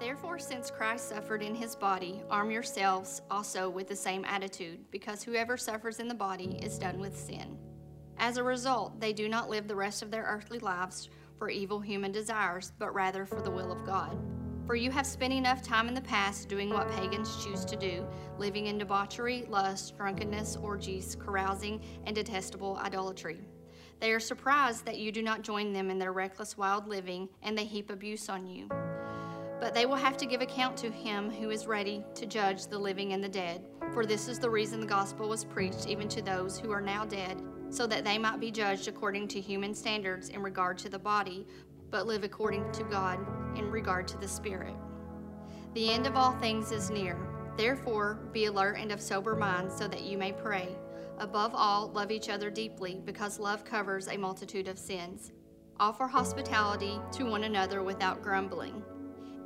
Therefore, since Christ suffered in his body, arm yourselves also with the same attitude, because whoever suffers in the body is done with sin. As a result, they do not live the rest of their earthly lives for evil human desires, but rather for the will of God. For you have spent enough time in the past doing what pagans choose to do, living in debauchery, lust, drunkenness, orgies, carousing, and detestable idolatry. They are surprised that you do not join them in their reckless, wild living, and they heap abuse on you. But they will have to give account to him who is ready to judge the living and the dead. For this is the reason the gospel was preached even to those who are now dead, so that they might be judged according to human standards in regard to the body, but live according to God in regard to the spirit. The end of all things is near. Therefore, be alert and of sober mind, so that you may pray. Above all, love each other deeply, because love covers a multitude of sins. Offer hospitality to one another without grumbling.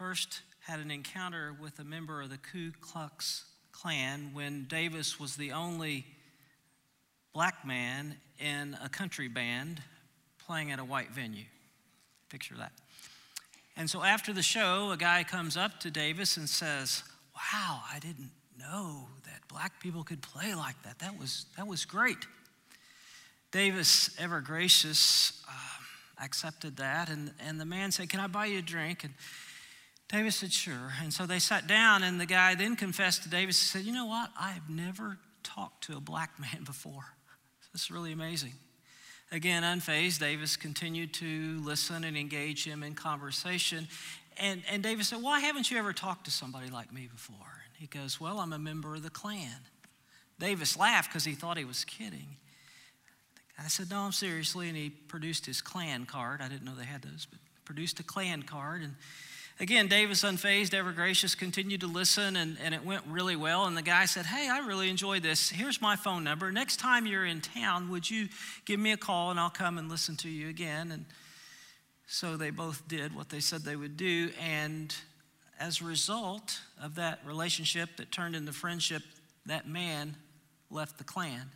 First had an encounter with a member of the Ku Klux Klan when Davis was the only black man in a country band playing at a white venue. Picture that. And so after the show, a guy comes up to Davis and says, Wow, I didn't know that black people could play like that. That was, that was great. Davis, ever gracious, uh, accepted that. And, and the man said, Can I buy you a drink? And Davis said, Sure. And so they sat down, and the guy then confessed to Davis. He said, You know what? I have never talked to a black man before. This is really amazing. Again, unfazed, Davis continued to listen and engage him in conversation. And, and Davis said, Why haven't you ever talked to somebody like me before? And he goes, Well, I'm a member of the Klan. Davis laughed because he thought he was kidding. I said, No, I'm seriously. And he produced his Klan card. I didn't know they had those, but produced a Klan card. And again, Davis, unfazed, ever gracious, continued to listen, and, and it went really well. And the guy said, Hey, I really enjoyed this. Here's my phone number. Next time you're in town, would you give me a call and I'll come and listen to you again? And so they both did what they said they would do. And as a result of that relationship that turned into friendship, that man left the Klan.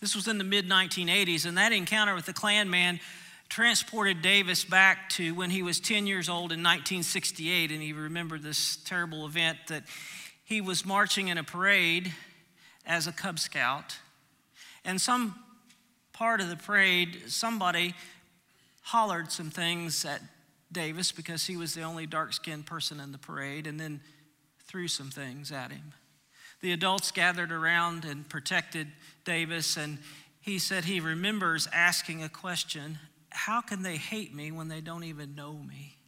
This was in the mid 1980s, and that encounter with the Klan man transported Davis back to when he was 10 years old in 1968, and he remembered this terrible event that he was marching in a parade as a Cub Scout, and some part of the parade, somebody hollered some things at Davis because he was the only dark skinned person in the parade, and then threw some things at him. The adults gathered around and protected Davis, and he said he remembers asking a question How can they hate me when they don't even know me?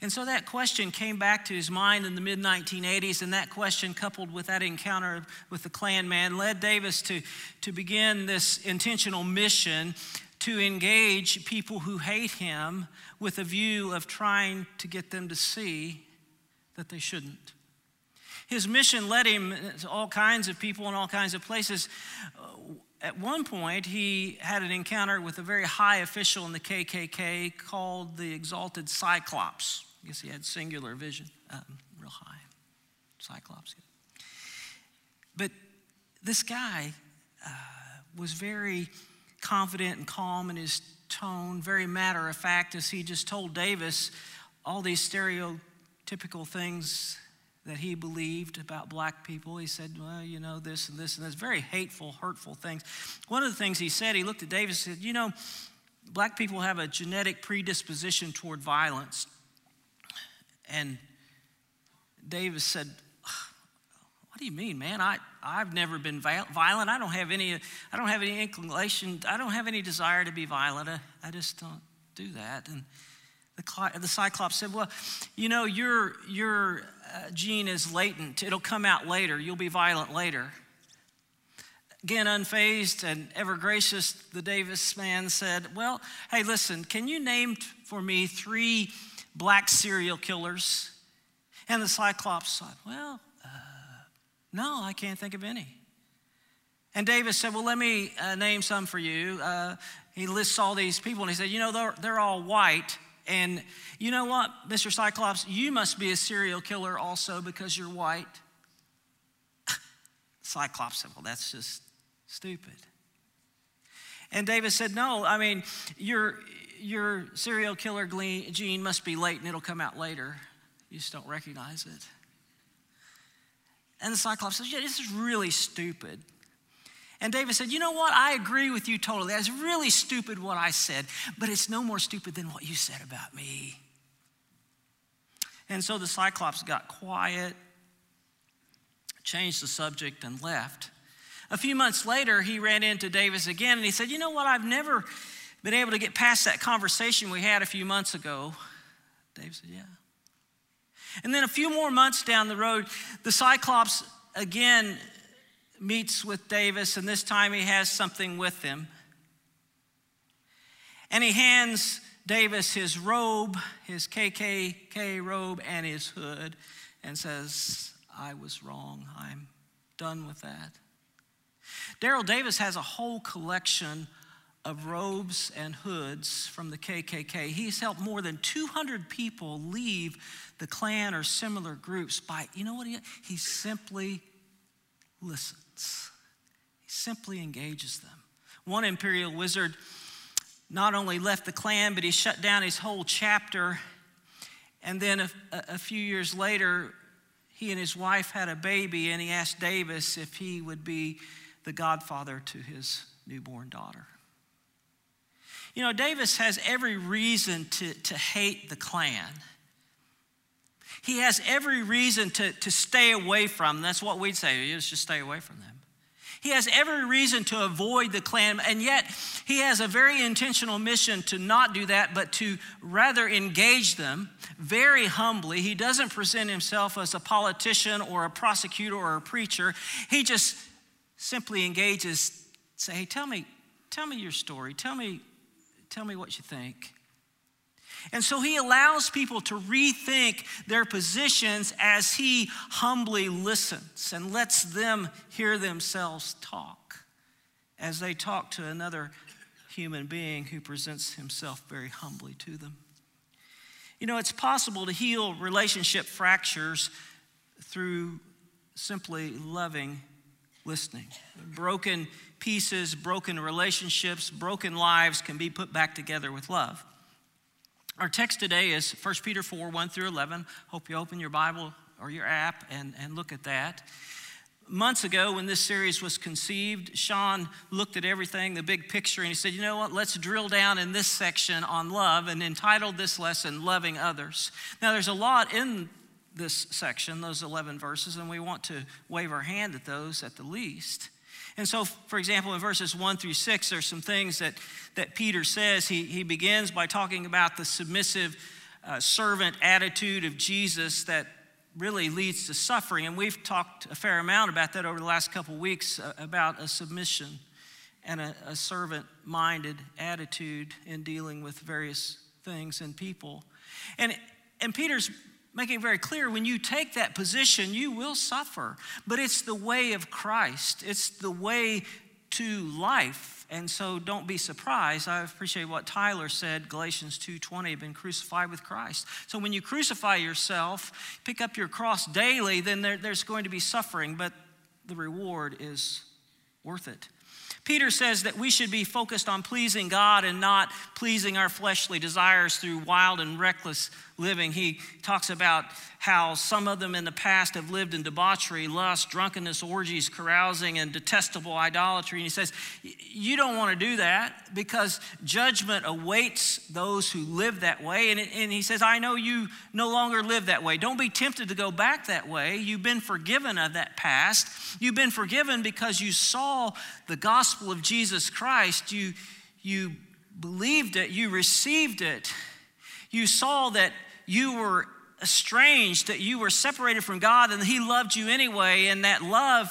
And so that question came back to his mind in the mid 1980s, and that question, coupled with that encounter with the Klan man, led Davis to, to begin this intentional mission to engage people who hate him with a view of trying to get them to see that they shouldn't. His mission led him to all kinds of people in all kinds of places. At one point, he had an encounter with a very high official in the KKK called the Exalted Cyclops. I guess he had singular vision, um, real high. Cyclops. But this guy uh, was very confident and calm in his tone, very matter of fact, as he just told Davis all these stereotypical things that he believed about black people. He said, well, you know, this and this and this, very hateful, hurtful things. One of the things he said, he looked at Davis and said, you know, black people have a genetic predisposition toward violence. And Davis said, what do you mean, man? I, I've never been violent. I don't have any, I don't have any inclination. I don't have any desire to be violent. I, I just don't do that. And the, the Cyclops said, well, you know, your, your uh, gene is latent, it'll come out later. You'll be violent later. Again, unfazed and ever gracious, the Davis man said, Well, hey, listen, can you name for me three black serial killers? And the Cyclops said, Well, uh, no, I can't think of any. And Davis said, Well, let me uh, name some for you. Uh, he lists all these people and he said, You know, they're, they're all white. And you know what, Mr. Cyclops, you must be a serial killer also because you're white. Cyclops said, Well, that's just stupid. And Davis said, No, I mean, your, your serial killer gene must be late and it'll come out later. You just don't recognize it. And the Cyclops says, Yeah, this is really stupid. And Davis said, You know what? I agree with you totally. That's really stupid what I said, but it's no more stupid than what you said about me. And so the Cyclops got quiet, changed the subject, and left. A few months later, he ran into Davis again and he said, You know what? I've never been able to get past that conversation we had a few months ago. Davis said, Yeah. And then a few more months down the road, the Cyclops again meets with Davis, and this time he has something with him. And he hands Davis his robe, his KKK robe, and his hood, and says, I was wrong. I'm done with that. Daryl Davis has a whole collection of robes and hoods from the KKK. He's helped more than 200 people leave the Klan or similar groups by, you know what? He, he simply he simply engages them. One imperial wizard not only left the Klan, but he shut down his whole chapter. And then a, a few years later, he and his wife had a baby, and he asked Davis if he would be the godfather to his newborn daughter. You know, Davis has every reason to, to hate the Klan. He has every reason to, to stay away from them. That's what we'd say, just stay away from them. He has every reason to avoid the Klan, and yet he has a very intentional mission to not do that, but to rather engage them very humbly. He doesn't present himself as a politician or a prosecutor or a preacher. He just simply engages, say, hey, tell me, tell me your story. Tell me, tell me what you think. And so he allows people to rethink their positions as he humbly listens and lets them hear themselves talk as they talk to another human being who presents himself very humbly to them. You know, it's possible to heal relationship fractures through simply loving listening. Broken pieces, broken relationships, broken lives can be put back together with love. Our text today is 1 Peter 4 1 through 11. Hope you open your Bible or your app and, and look at that. Months ago, when this series was conceived, Sean looked at everything, the big picture, and he said, You know what? Let's drill down in this section on love and entitled this lesson, Loving Others. Now, there's a lot in this section, those 11 verses, and we want to wave our hand at those at the least. And so, for example, in verses 1 through 6, there's some things that, that Peter says. He, he begins by talking about the submissive uh, servant attitude of Jesus that really leads to suffering. And we've talked a fair amount about that over the last couple weeks uh, about a submission and a, a servant minded attitude in dealing with various things and people. And, and Peter's making it very clear when you take that position, you will suffer. But it's the way of Christ, it's the way to life. And so don't be surprised. I appreciate what Tyler said, Galatians 2:20, been crucified with Christ. So when you crucify yourself, pick up your cross daily, then there, there's going to be suffering, but the reward is worth it. Peter says that we should be focused on pleasing God and not pleasing our fleshly desires through wild and reckless living. He talks about how some of them in the past have lived in debauchery, lust, drunkenness, orgies, carousing, and detestable idolatry. And he says, You don't want to do that because judgment awaits those who live that way. And, and he says, I know you no longer live that way. Don't be tempted to go back that way. You've been forgiven of that past. You've been forgiven because you saw the gospel of Jesus Christ. You, you believed it, you received it. You saw that you were estranged, that you were separated from God and He loved you anyway, and that love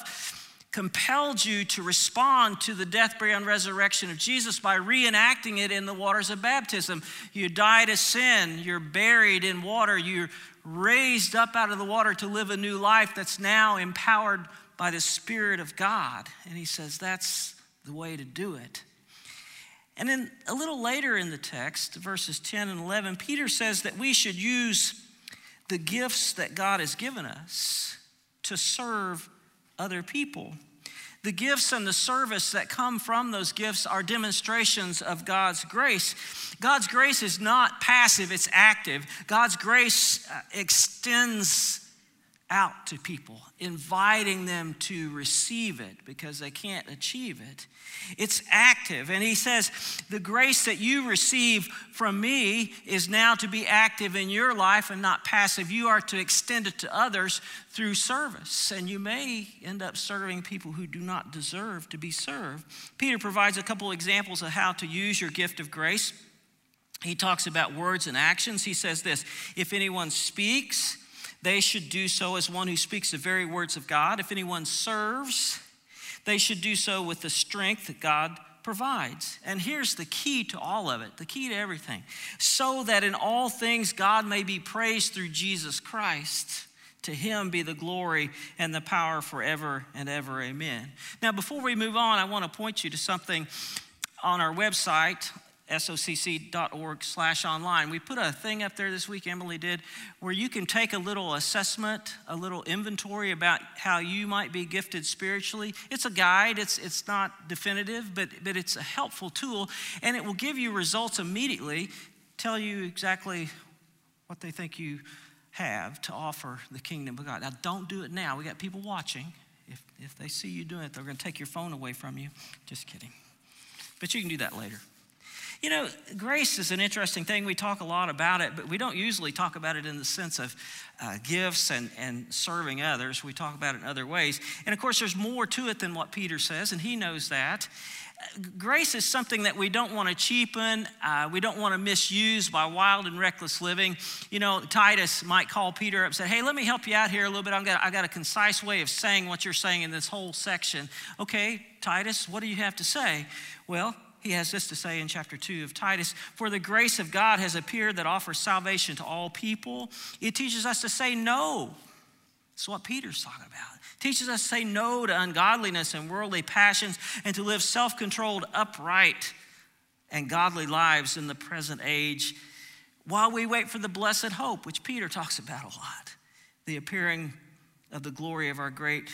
compelled you to respond to the death, burial, and resurrection of Jesus by reenacting it in the waters of baptism. You died to sin, you're buried in water, you're raised up out of the water to live a new life that's now empowered by the Spirit of God. And he says that's the way to do it. And then a little later in the text, verses 10 and 11, Peter says that we should use the gifts that God has given us to serve other people. The gifts and the service that come from those gifts are demonstrations of God's grace. God's grace is not passive, it's active. God's grace uh, extends out to people, inviting them to receive it because they can't achieve it. It's active. And he says, The grace that you receive from me is now to be active in your life and not passive. You are to extend it to others through service. And you may end up serving people who do not deserve to be served. Peter provides a couple examples of how to use your gift of grace. He talks about words and actions. He says this If anyone speaks, they should do so as one who speaks the very words of God. If anyone serves, they should do so with the strength that God provides. And here's the key to all of it the key to everything so that in all things God may be praised through Jesus Christ. To him be the glory and the power forever and ever. Amen. Now, before we move on, I want to point you to something on our website socc.org slash online. We put a thing up there this week, Emily did, where you can take a little assessment, a little inventory about how you might be gifted spiritually. It's a guide, it's, it's not definitive, but, but it's a helpful tool, and it will give you results immediately, tell you exactly what they think you have to offer the kingdom of God. Now, don't do it now. We got people watching. If, if they see you doing it, they're going to take your phone away from you. Just kidding. But you can do that later. You know, grace is an interesting thing. We talk a lot about it, but we don't usually talk about it in the sense of uh, gifts and, and serving others. We talk about it in other ways. And of course, there's more to it than what Peter says, and he knows that. Grace is something that we don't want to cheapen. Uh, we don't want to misuse by wild and reckless living. You know, Titus might call Peter up and say, Hey, let me help you out here a little bit. I've got, I've got a concise way of saying what you're saying in this whole section. Okay, Titus, what do you have to say? Well, he has this to say in chapter 2 of Titus For the grace of God has appeared that offers salvation to all people. It teaches us to say no. That's what Peter's talking about. It teaches us to say no to ungodliness and worldly passions and to live self controlled, upright, and godly lives in the present age while we wait for the blessed hope, which Peter talks about a lot the appearing of the glory of our great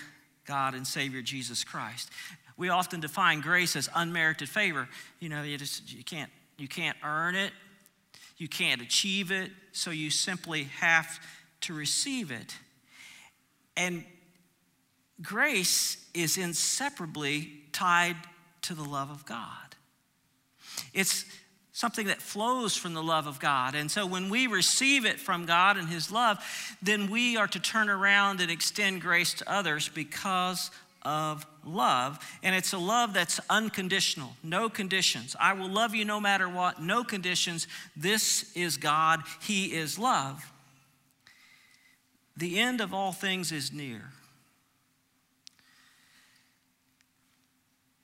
God and Savior Jesus Christ we often define grace as unmerited favor. You know, you just you can't you can't earn it, you can't achieve it, so you simply have to receive it. And grace is inseparably tied to the love of God. It's something that flows from the love of God. And so when we receive it from God and His love, then we are to turn around and extend grace to others because of love, and it's a love that's unconditional, no conditions. I will love you no matter what, no conditions. This is God, He is love. The end of all things is near.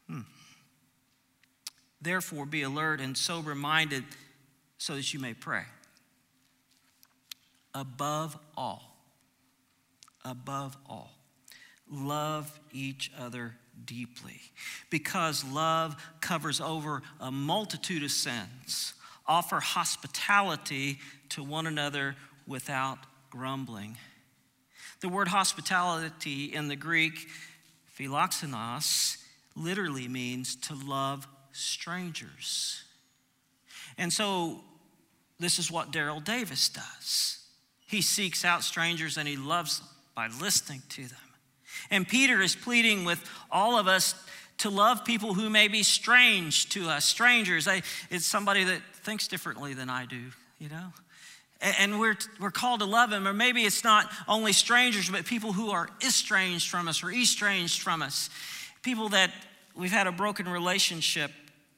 Hmm. Therefore, be alert and sober minded so that you may pray. Above all, above all love each other deeply because love covers over a multitude of sins. Offer hospitality to one another without grumbling. The word hospitality in the Greek, philoxenos, literally means to love strangers. And so, this is what Daryl Davis does. He seeks out strangers and he loves them by listening to them. And Peter is pleading with all of us to love people who may be strange to us, strangers. I, it's somebody that thinks differently than I do, you know? And we're, we're called to love them, or maybe it's not only strangers, but people who are estranged from us or estranged from us, people that we've had a broken relationship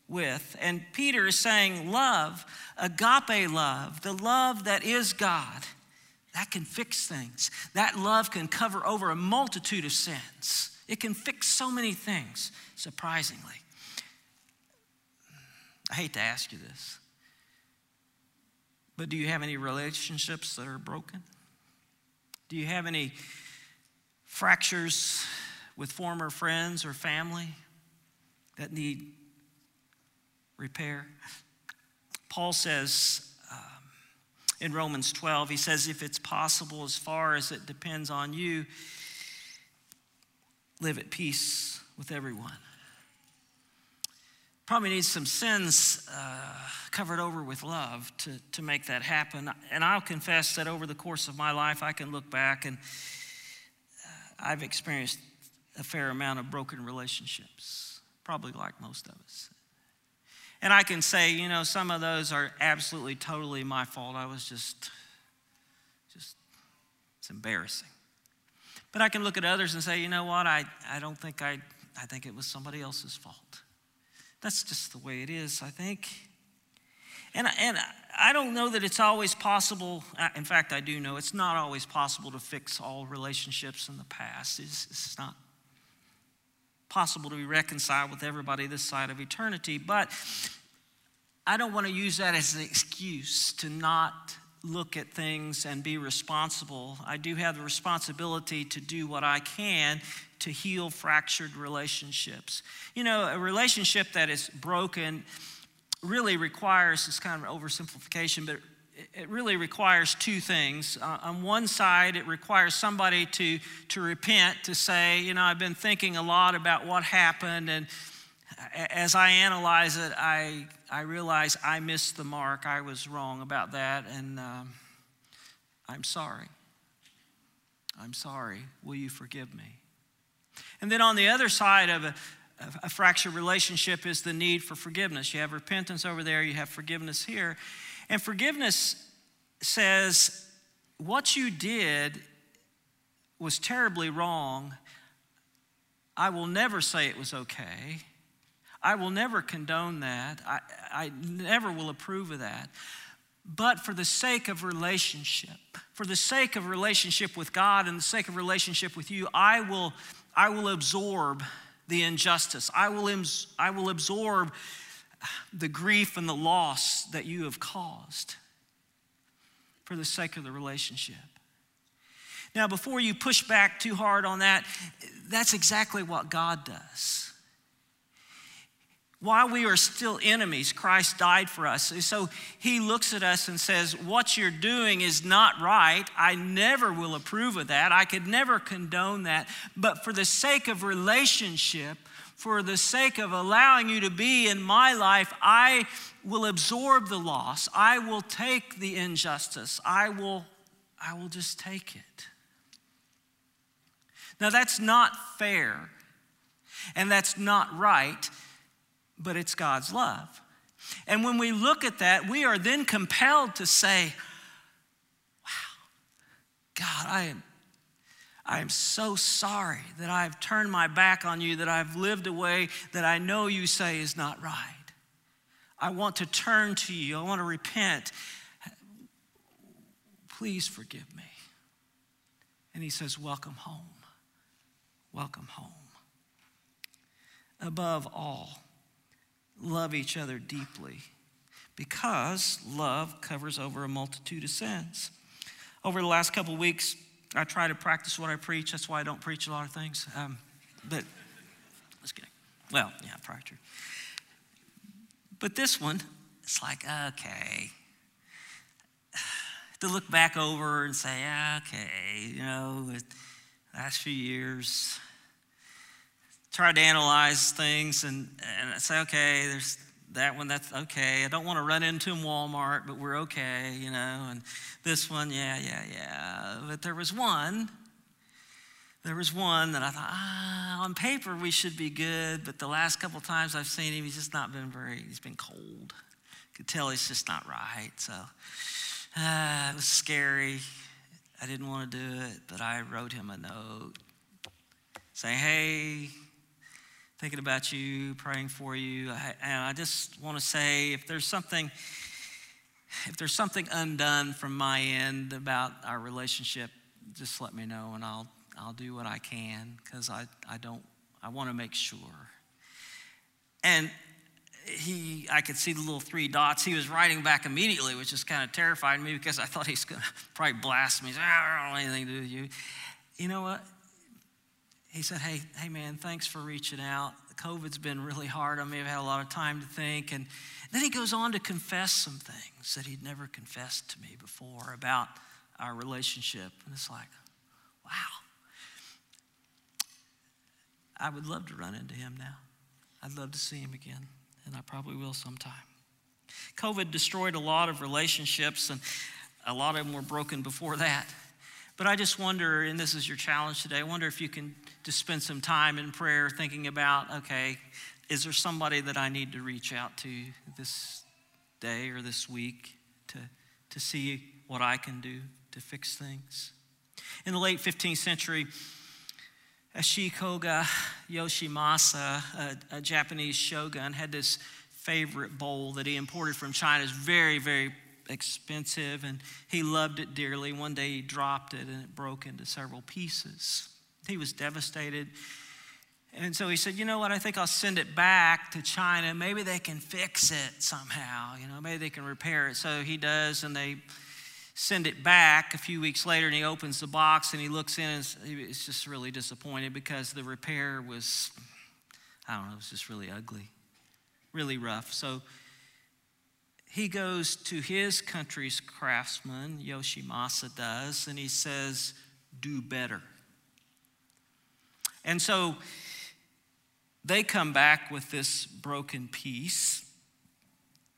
with. And Peter is saying, love, agape love, the love that is God That can fix things. That love can cover over a multitude of sins. It can fix so many things, surprisingly. I hate to ask you this, but do you have any relationships that are broken? Do you have any fractures with former friends or family that need repair? Paul says in Romans 12, he says, if it's possible, as far as it depends on you, live at peace with everyone. Probably needs some sins uh, covered over with love to, to make that happen. And I'll confess that over the course of my life, I can look back and uh, I've experienced a fair amount of broken relationships, probably like most of us. And I can say, you know, some of those are absolutely, totally my fault. I was just, just, it's embarrassing. But I can look at others and say, you know what, I, I don't think I, I think it was somebody else's fault. That's just the way it is, I think. And, and I don't know that it's always possible. In fact, I do know it's not always possible to fix all relationships in the past. It's, it's not possible to be reconciled with everybody this side of eternity. But I don't want to use that as an excuse to not look at things and be responsible. I do have the responsibility to do what I can to heal fractured relationships. You know, a relationship that is broken really requires, this kind of oversimplification, but it really requires two things. Uh, on one side, it requires somebody to, to repent, to say, you know, I've been thinking a lot about what happened, and as I analyze it, I, I realize I missed the mark. I was wrong about that, and um, I'm sorry. I'm sorry. Will you forgive me? And then on the other side of a, a fractured relationship is the need for forgiveness. You have repentance over there, you have forgiveness here. And forgiveness says, what you did was terribly wrong. I will never say it was okay. I will never condone that. I, I never will approve of that. But for the sake of relationship, for the sake of relationship with God and the sake of relationship with you, I will, I will absorb the injustice. I will, I will absorb the grief and the loss that you have caused for the sake of the relationship. Now, before you push back too hard on that, that's exactly what God does. While we are still enemies, Christ died for us. So he looks at us and says, What you're doing is not right. I never will approve of that. I could never condone that. But for the sake of relationship, for the sake of allowing you to be in my life, I will absorb the loss. I will take the injustice. I will, I will just take it. Now, that's not fair and that's not right, but it's God's love. And when we look at that, we are then compelled to say, Wow, God, I am I am so sorry that I've turned my back on you, that I've lived a way that I know you say is not right. I want to turn to you. I want to repent. Please forgive me. And he says, Welcome home. Welcome home. Above all, love each other deeply because love covers over a multitude of sins. Over the last couple weeks, I try to practice what I preach. That's why I don't preach a lot of things. Um, but let's get well, yeah, true. But this one, it's like okay. To look back over and say, okay, you know, last few years, try to analyze things and, and say, okay, there's that one, that's okay. I don't want to run into him Walmart, but we're okay, you know. And this one, yeah, yeah, yeah. But there was one, there was one that I thought, ah, on paper we should be good, but the last couple times I've seen him, he's just not been very, he's been cold. Could tell he's just not right. So uh, it was scary. I didn't want to do it, but I wrote him a note saying, hey, thinking about you, praying for you. And I just want to say if there's something if there's something undone from my end about our relationship, just let me know and I'll, I'll do what I can because I, I don't, I want to make sure. And he, I could see the little three dots. He was writing back immediately, which just kind of terrified me because I thought he's going to probably blast me. I don't want anything to do with you. You know what? He said, hey, hey man, thanks for reaching out. COVID's been really hard. I may have had a lot of time to think. And then he goes on to confess some things that he'd never confessed to me before about our relationship. And it's like, wow. I would love to run into him now. I'd love to see him again, and I probably will sometime. COVID destroyed a lot of relationships, and a lot of them were broken before that. But I just wonder, and this is your challenge today, I wonder if you can just spend some time in prayer thinking about okay, is there somebody that I need to reach out to this day or this week to, to see what I can do to fix things? In the late 15th century, Ashikaga Yoshimasa, a, a Japanese shogun, had this favorite bowl that he imported from China. It's very, very expensive, and he loved it dearly. One day he dropped it, and it broke into several pieces. He was devastated. And so he said, You know what? I think I'll send it back to China. Maybe they can fix it somehow. You know, maybe they can repair it. So he does, and they send it back a few weeks later, and he opens the box and he looks in, and he's just really disappointed because the repair was, I don't know, it was just really ugly, really rough. So he goes to his country's craftsman, Yoshimasa does, and he says, Do better. And so they come back with this broken piece,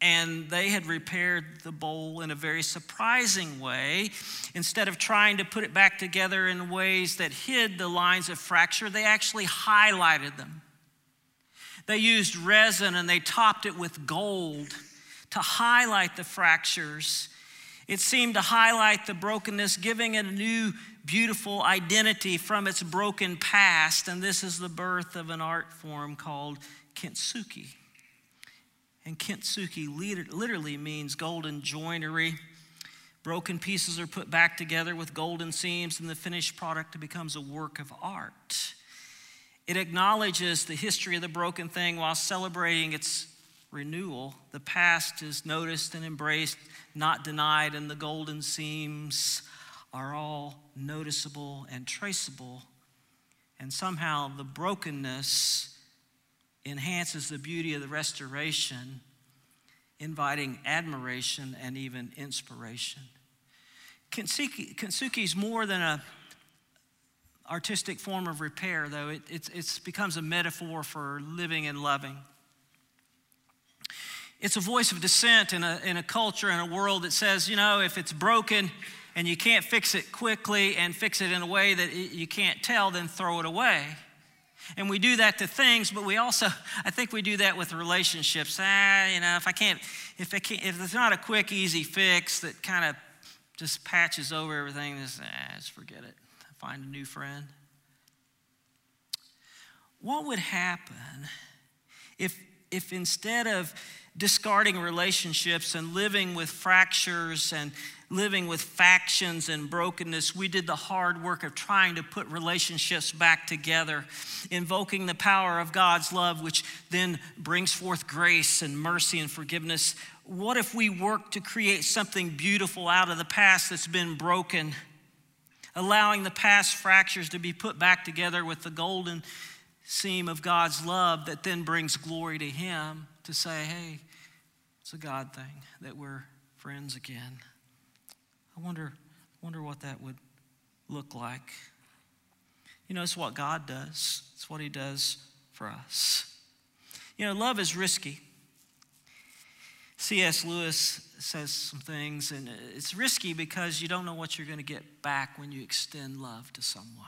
and they had repaired the bowl in a very surprising way. Instead of trying to put it back together in ways that hid the lines of fracture, they actually highlighted them. They used resin and they topped it with gold to highlight the fractures. It seemed to highlight the brokenness, giving it a new beautiful identity from its broken past. And this is the birth of an art form called kintsugi. And kintsugi literally means golden joinery. Broken pieces are put back together with golden seams, and the finished product becomes a work of art. It acknowledges the history of the broken thing while celebrating its renewal. The past is noticed and embraced, not denied, and the golden seams are all noticeable and traceable. And somehow the brokenness enhances the beauty of the restoration, inviting admiration and even inspiration. Kintsugi is more than a artistic form of repair, though. It it's, becomes a metaphor for living and loving. It's a voice of dissent in a, in a culture and a world that says, you know, if it's broken, and you can't fix it quickly and fix it in a way that you can't tell, then throw it away. And we do that to things, but we also, I think we do that with relationships. Ah, you know, if I can't, if I can't, if it's not a quick, easy fix that kind of just patches over everything, just, ah, just forget it. Find a new friend. What would happen if, if instead of discarding relationships and living with fractures and living with factions and brokenness, we did the hard work of trying to put relationships back together, invoking the power of God's love, which then brings forth grace and mercy and forgiveness. What if we work to create something beautiful out of the past that's been broken, allowing the past fractures to be put back together with the golden seam of God's love that then brings glory to Him to say, hey, it's a God thing that we're friends again. I wonder, wonder what that would look like. You know, it's what God does, it's what He does for us. You know, love is risky. C.S. Lewis says some things, and it's risky because you don't know what you're going to get back when you extend love to someone.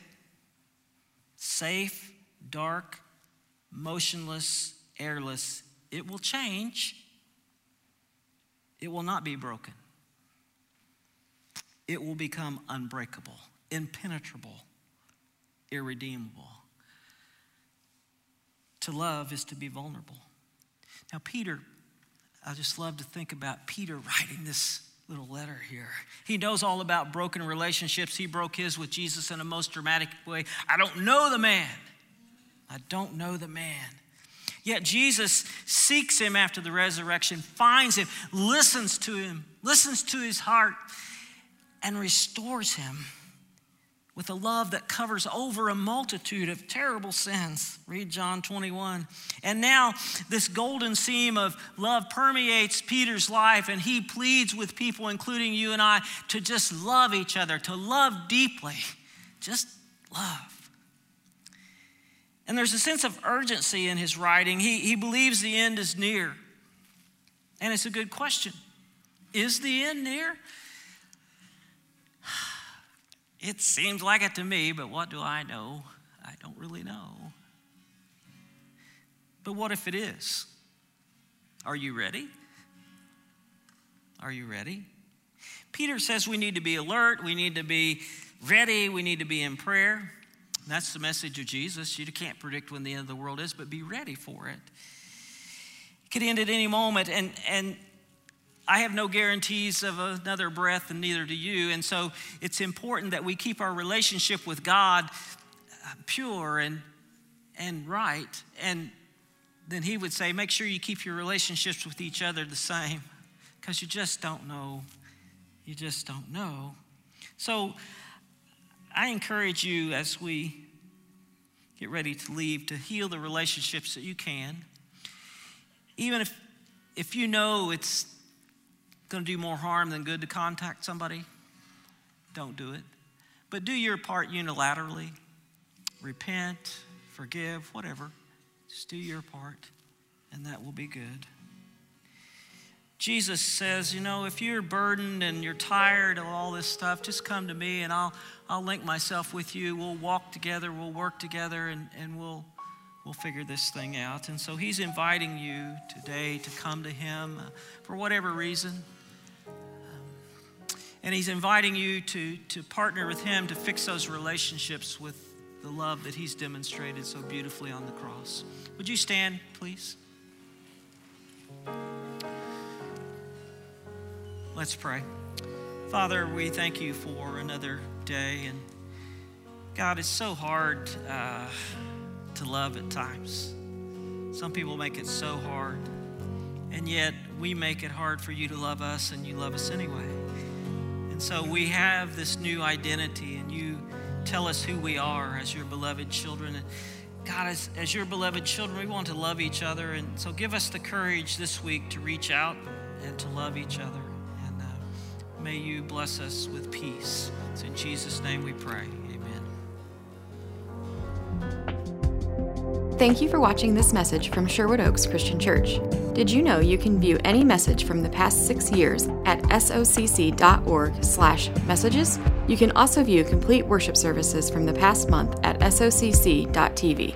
safe, dark, motionless, airless, it will change. It will not be broken. It will become unbreakable, impenetrable, irredeemable. To love is to be vulnerable. Now, Peter, I just love to think about Peter writing this little letter here. He knows all about broken relationships. He broke his with Jesus in a most dramatic way. I don't know the man. I don't know the man. Yet Jesus seeks him after the resurrection, finds him, listens to him, listens to his heart, and restores him with a love that covers over a multitude of terrible sins. Read John 21. And now, this golden seam of love permeates Peter's life, and he pleads with people, including you and I, to just love each other, to love deeply. Just love. And there's a sense of urgency in his writing. He, he believes the end is near. And it's a good question Is the end near? It seems like it to me, but what do I know? I don't really know. But what if it is? Are you ready? Are you ready? Peter says we need to be alert, we need to be ready, we need to be in prayer. That's the message of Jesus. You can't predict when the end of the world is, but be ready for it. It could end at any moment, and, and I have no guarantees of another breath, and neither do you. And so it's important that we keep our relationship with God uh, pure and, and right. And then He would say, make sure you keep your relationships with each other the same because you just don't know. You just don't know. So I encourage you as we get ready to leave to heal the relationships that you can. Even if, if you know it's going to do more harm than good to contact somebody, don't do it. But do your part unilaterally. Repent, forgive, whatever. Just do your part, and that will be good. Jesus says, you know, if you're burdened and you're tired of all this stuff, just come to me and I'll, I'll link myself with you. We'll walk together, we'll work together, and, and we'll, we'll figure this thing out. And so he's inviting you today to come to him uh, for whatever reason. And He's inviting you to, to partner with Him to fix those relationships with the love that He's demonstrated so beautifully on the cross. Would you stand, please? Let's pray. Father, we thank you for another day. And God, it's so hard uh, to love at times. Some people make it so hard. And yet, we make it hard for you to love us, and you love us anyway so we have this new identity, and you tell us who we are as your beloved children. And God, as, as your beloved children, we want to love each other. And so give us the courage this week to reach out and to love each other. And uh, may you bless us with peace. It's in Jesus' name we pray. Amen. Thank you for watching this message from Sherwood Oaks Christian Church. Did you know you can view any message from the past six years at socc.org/messages? You can also view complete worship services from the past month at socc.tv.